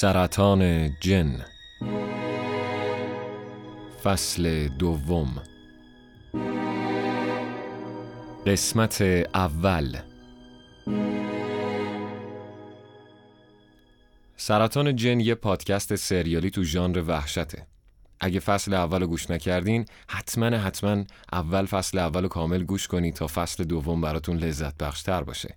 سرطان جن. فصل دوم. قسمت اول. سرطان جن یه پادکست سریالی تو ژانر وحشته. اگه فصل اول گوش نکردین حتما حتما اول فصل اول کامل گوش کنید تا فصل دوم براتون لذت بخشتر باشه.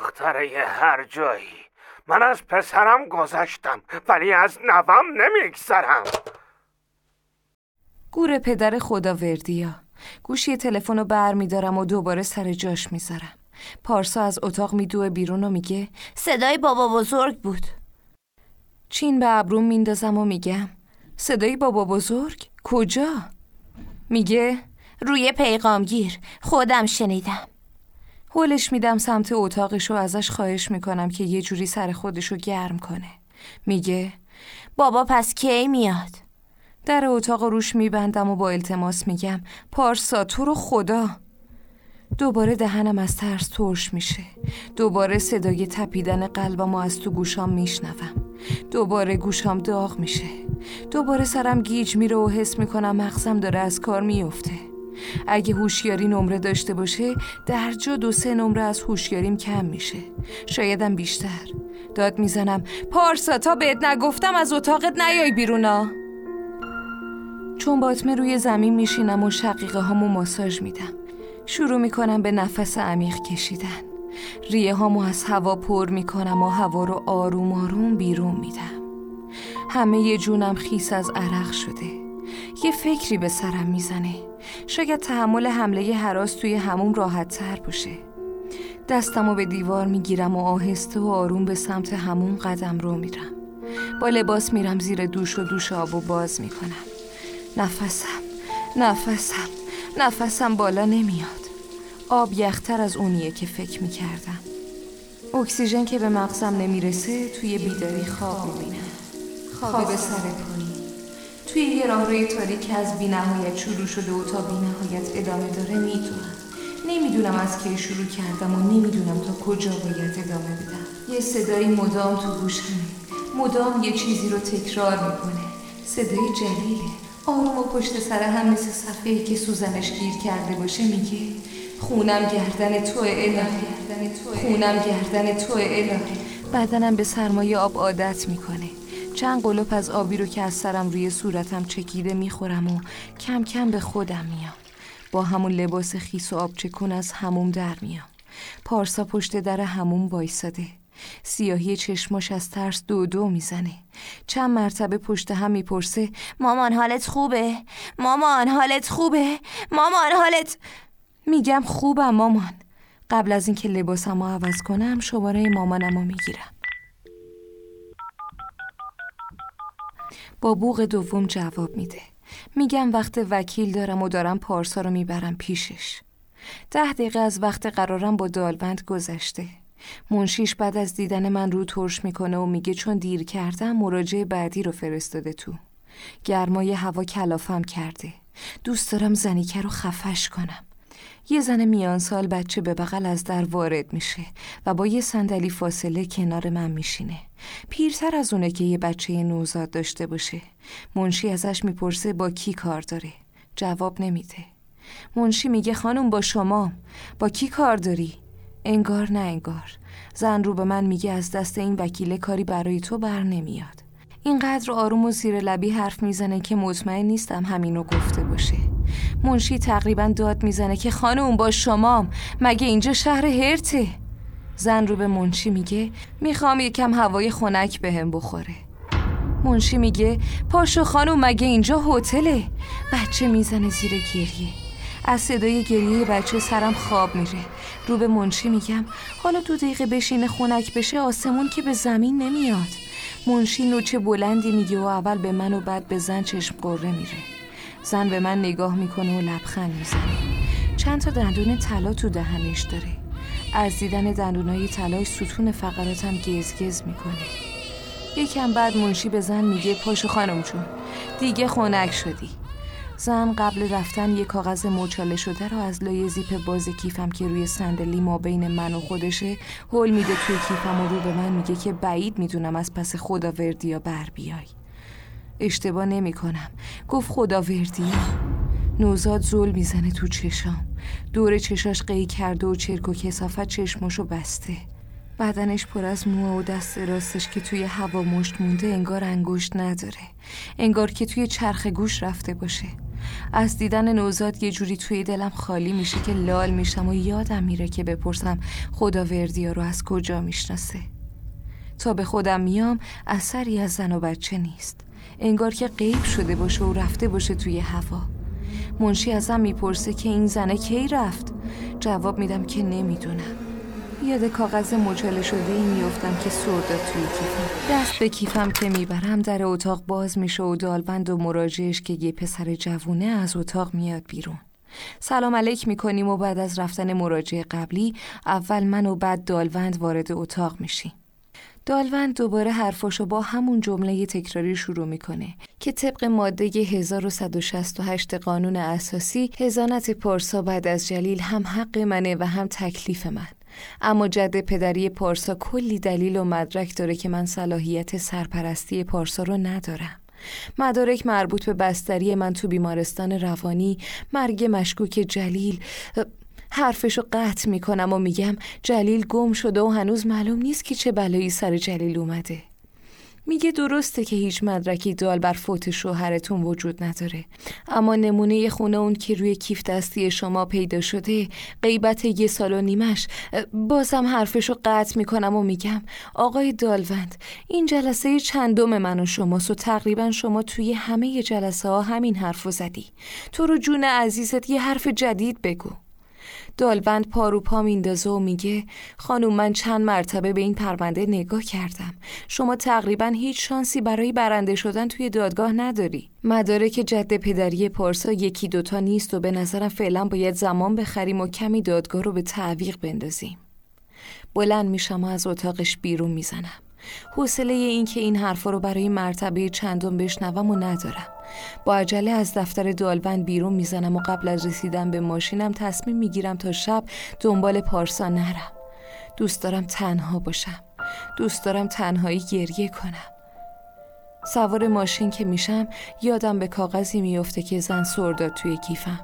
دختره هر جایی. من از پسرم گذشتم ولی از نوام نمیگذرم. گور پدر خداوردیا گوشی تلفن رو بر میدارم و دوباره سر جاش می‌ذارم. پارسا از اتاق میدوه بیرون و میگه صدای بابا بزرگ بود. چین به ابروم میندازم و میگم صدای بابا بزرگ؟ کجا؟ میگه روی پیغامگیر خودم شنیدم. هولش میدم سمت اتاقش و ازش خواهش می‌کنم که یه جوری سر خودشو گرم کنه. میگه بابا پس کی میاد؟ در اتاق روش میبندم و با التماس میگم پارسا تو رو خدا. دوباره دهنم از ترس ترش میشه. دوباره صدای تپیدن قلبم و از تو گوشام میشنوم. دوباره گوشام داغ میشه. دوباره سرم گیج میره و حس می‌کنم مغزم داره از کار میفته اگه هوشیاری نمره داشته باشه در جا دو سه نمره از هوشیاریم کم میشه. شایدم بیشتر. داد می‌زنم پارسا تا بهت نگفتم از اتاقت نیای بیرونا چون باطمه روی زمین میشینم و شقیقه هامو ماساژ میدم. شروع می‌کنم به نفس عمیق کشیدن. ریه هامو از هوا پر می‌کنم و هوا رو آروم آروم بیرون میدم. همه یه جونم خیس از عرق شده. یه فکری به سرم می‌زنه. شاید تحمل حمله حراس توی هموم راحت تر باشه. دستمو به دیوار می‌گیرم و آهسته و آروم به سمت هموم قدم رو میرم. با لباس میرم زیر دوش و دوش آب و باز می‌کنم. نفسم نفسم نفسم بالا نمیاد. آب یختر از اونیه که فکر می‌کردم. اکسیژن که به مغزم نمی‌رسه توی بیداری خواب می‌بینم. خواب سر توی یه راهروی تاریک از بی نهایت شروع شده و تا بی نهایت ادامه داره می‌دونم. نمی‌دونم از کی شروع کردم و نمی‌دونم تا کجا باید ادامه بدم. یه صدایی مدام تو گوشمه مدام یه چیزی رو تکرار می‌کنه. صدای جلیله. آروم و پشت سر هم مثل صفحه که سوزنش گیر کرده باشه میگه خونم گردن تو الهی خونم گردن تو الهی بدنم به سرمایه آب عادت می‌کنه. چند قلوپ از آبی رو که از سرم روی صورتم چکیده می‌خورم و کم کم به خودم میام. با همون لباس خیس و آب چکون از هموم در میام. پارسا پشت در هموم وایساده. سیاهی چشماش از ترس دو دو می‌زنه. چند مرتبه پشت هم می‌پرسه مامان حالت خوبه؟ مامان حالت خوبه؟ مامان حالت میگم خوبم مامان. قبل از اینکه لباسمو عوض کنم شماره مامانمو می‌گیرم. با بوغ دوم جواب میده. میگم وقت وکیل دارم و دارم پارسا رو می‌برم پیشش. ده دقیقه از وقت قرارم با دالبند گذشته. منشیش بعد از دیدن من رو ترش می‌کنه و میگه چون دیر کردم مراجعه بعدی رو فرستاده تو. گرمای هوا کلافم کرده. دوست دارم زنیکه رو خفش کنم. یه زن میان سال بچه به بغل از در وارد میشه و با یه صندلی فاصله کنار من میشینه. پیرتر از اونه که یه بچه نوزاد داشته باشه. منشی ازش می‌پرسه با کی کار داره. جواب نمیده. منشی میگه خانم با شما. با کی کار داری؟ انگار نه انگار. زن رو به من میگه از دست این وکیله کاری برای تو بر نمیاد. اینقدر آروم و زیر لبی حرف می‌زنه که مطمئن نیستم همینو گفته باشه. منشی تقریبا داد می‌زنه که خانم با شمام مگه اینجا شهر هرته؟ زن رو به منشی میگه می‌خوام یکم هوای خنک بهم بخوره. منشی میگه پاشو خانم مگه اینجا هتله؟ بچه می‌زنه زیر گریه. از صدای گریه بچه سرم خواب میره. رو به منشی میگم حالا دو دقیقه بشینه خونک بشه آسمون که به زمین نمیاد. منشی نوچه بلندی میگه و اول به من و بعد به زن چشم قره میره. زن به من نگاه می‌کنه و لبخند می‌زنه. چند تا دندون طلا تو دهنش داره. از دیدن دندونای طلای ستون فقراتم گزگز می‌کنه. یکم بعد منشی به زن میگه پاشو خانم جون دیگه خونک شدی. زن قبل رفتن یه کاغذ موچاله شده رو از لای زیپ باز کیفم که روی صندلی ما بین من و خودشه هول میده توی کیفم و رو به من میگه که بعید می‌دونم از پس خداوردیا بر بیای. اشتباه نمی کنم. گفت خداوردیا نوزاد زل می‌زنه تو چشام. دور چشاش قی کرده و چرک و کسافت چشماشو بسته. بدنش پر از مو و دست راستش که توی هوا مشت مونده انگار انگشت نداره. انگار که توی چرخ گوش رفته باشه. از دیدن نوزاد یه جوری توی دلم خالی میشه که لال میشم و یادم میره که بپرسم خداوردیا رو از کجا می‌شناسه. تا به خودم میام اثری از زن و بچه نیست. انگار که غیب شده باشه و رفته باشه توی هوا. منشی ازم می‌پرسه که این زنه کی رفت؟ جواب میدم که نمی‌دونم. یاد کاغذ مچاله شده ای میفتم که سرداد توی کیفم. دست به کیفم که می‌برم در اتاق باز میشه و دالبند و مراجعش که یه پسر جوونه از اتاق میاد بیرون. سلام علیک می‌کنیم و بعد از رفتن مراجعه قبلی اول من و بعد دالوند وارد اتاق میشیم. دالوند دوباره حرفاشو با همون جمله تکراری شروع می‌کنه که طبق ماده 1168 قانون اساسی هزانت پارسا بعد از جلیل هم حق منه و هم تکلیف من. اما جد پدری پارسا کلی دلیل و مدرک داره که من صلاحیت سرپرستی پارسا رو ندارم. مدارک مربوط به بستری من تو بیمارستان روانی مرگ مشکوک جلیل حرفشو قطع می‌کنم و میگم جلیل گم شده و هنوز معلوم نیست که چه بلایی سر جلیل اومده. میگه درسته که هیچ مدرکی دال بر فوت شوهرتون وجود نداره. اما نمونه خونه اون که روی کیف دستی شما پیدا شده غیبت یه سال و نیمش بازم حرفشو قطع می‌کنم و میگم آقای دالوند این جلسه چندم من و شماست و تقریبا شما توی همه جلسه ها همین حرفو زدی. تو رو جون عزیزت یه حرف جدید بگو. دالبند پارو پا میندازه و میگه خانوم من چند مرتبه به این پرونده نگاه کردم. شما تقریبا هیچ شانسی برای برنده شدن توی دادگاه نداری. مدارک جد پدری پارسا یکی دوتا نیست و به نظرم فعلا باید زمان بخریم و کمی دادگاه رو به تعویق بندازیم. بلند میشم و از اتاقش بیرون می‌زنم. حوصله این که این حرفا رو برای مرتبه چندم بشنوم و ندارم. با عجله از دفتر دالبند بیرون می‌زنم و قبل از رسیدن به ماشینم تصمیم می‌گیرم تا شب دنبال پارسا نرم. دوست دارم تنها باشم. دوست دارم تنهایی گریه کنم. سوار ماشین که میشم یادم به کاغذی میفته که زن سرداد توی کیفم.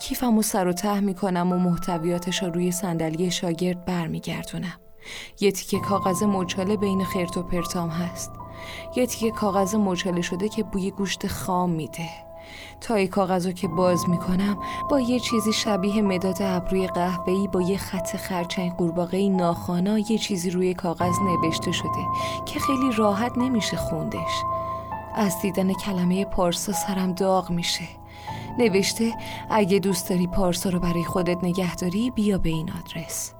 کیفم و سر و ته می‌کنم و محتویاتش رو روی صندلی شاگرد برمیگردونم. یه تیکه کاغذ مچاله بین خرت و پرتام هست. یه تیکه کاغذ مچاله شده که بوی گوشت خام میده. تای کاغذ رو که باز می‌کنم با یه چیزی شبیه مداد ابروی قهوه‌ای با یه خط خرچنگ قورباغه ناخانا یه چیزی روی کاغذ نوشته شده که خیلی راحت نمیشه خوندش. از دیدن کلمه پارسا سرم داغ میشه. نوشته اگه دوست داری پارسا رو برای خودت نگهداری بیا به این آدرس.